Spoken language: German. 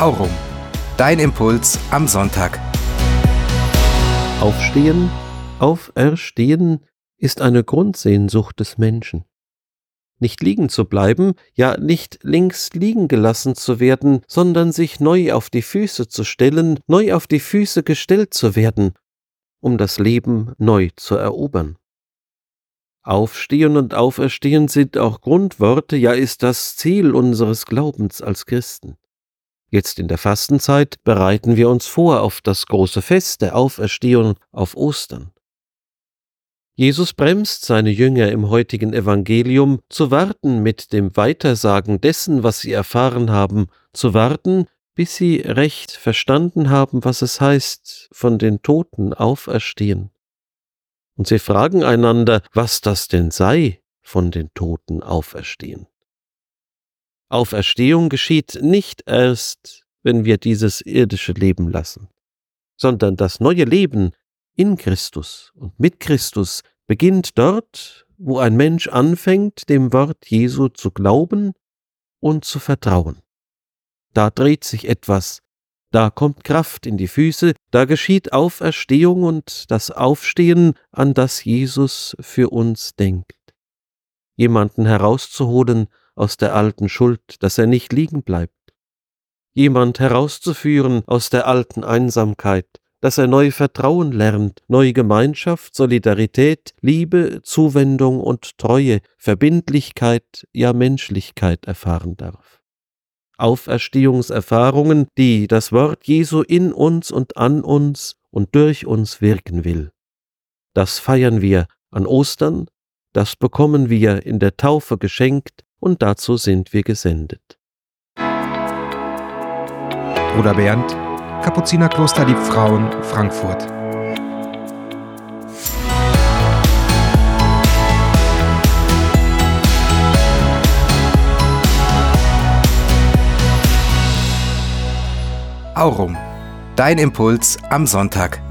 Aurum. Dein Impuls am Sonntag. Aufstehen, auferstehen ist eine Grundsehnsucht des Menschen. Nicht liegen zu bleiben, ja nicht links liegen gelassen zu werden, sondern sich neu auf die Füße zu stellen, neu auf die Füße gestellt zu werden, um das Leben neu zu erobern. Aufstehen und Auferstehen sind auch Grundworte, ja ist das Ziel unseres Glaubens als Christen. Jetzt in der Fastenzeit bereiten wir uns vor auf das große Fest der Auferstehung auf Ostern. Jesus bremst seine Jünger im heutigen Evangelium zu warten mit dem Weitersagen dessen, was sie erfahren haben, zu warten, bis sie recht verstanden haben, was es heißt, von den Toten auferstehen. Und sie fragen einander, was das denn sei, von den Toten auferstehen. Auferstehung geschieht nicht erst, wenn wir dieses irdische Leben lassen, sondern das neue Leben in Christus und mit Christus beginnt dort, wo ein Mensch anfängt, dem Wort Jesu zu glauben und zu vertrauen. Da dreht sich etwas, da kommt Kraft in die Füße, da geschieht Auferstehung und das Aufstehen, an das Jesus für uns denkt. Jemanden herauszuholen aus der alten Schuld, dass er nicht liegen bleibt. Jemand herauszuführen aus der alten Einsamkeit, dass er neu Vertrauen lernt, neue Gemeinschaft, Solidarität, Liebe, Zuwendung und Treue, Verbindlichkeit, ja Menschlichkeit erfahren darf. Auferstehungserfahrungen, die das Wort Jesu in uns und an uns und durch uns wirken will. Das feiern wir an Ostern, das bekommen wir in der Taufe geschenkt und dazu sind wir gesendet. Bruder Bernd, Kapuzinerkloster Liebfrauen, Frankfurt. Aurum, dein Impuls am Sonntag.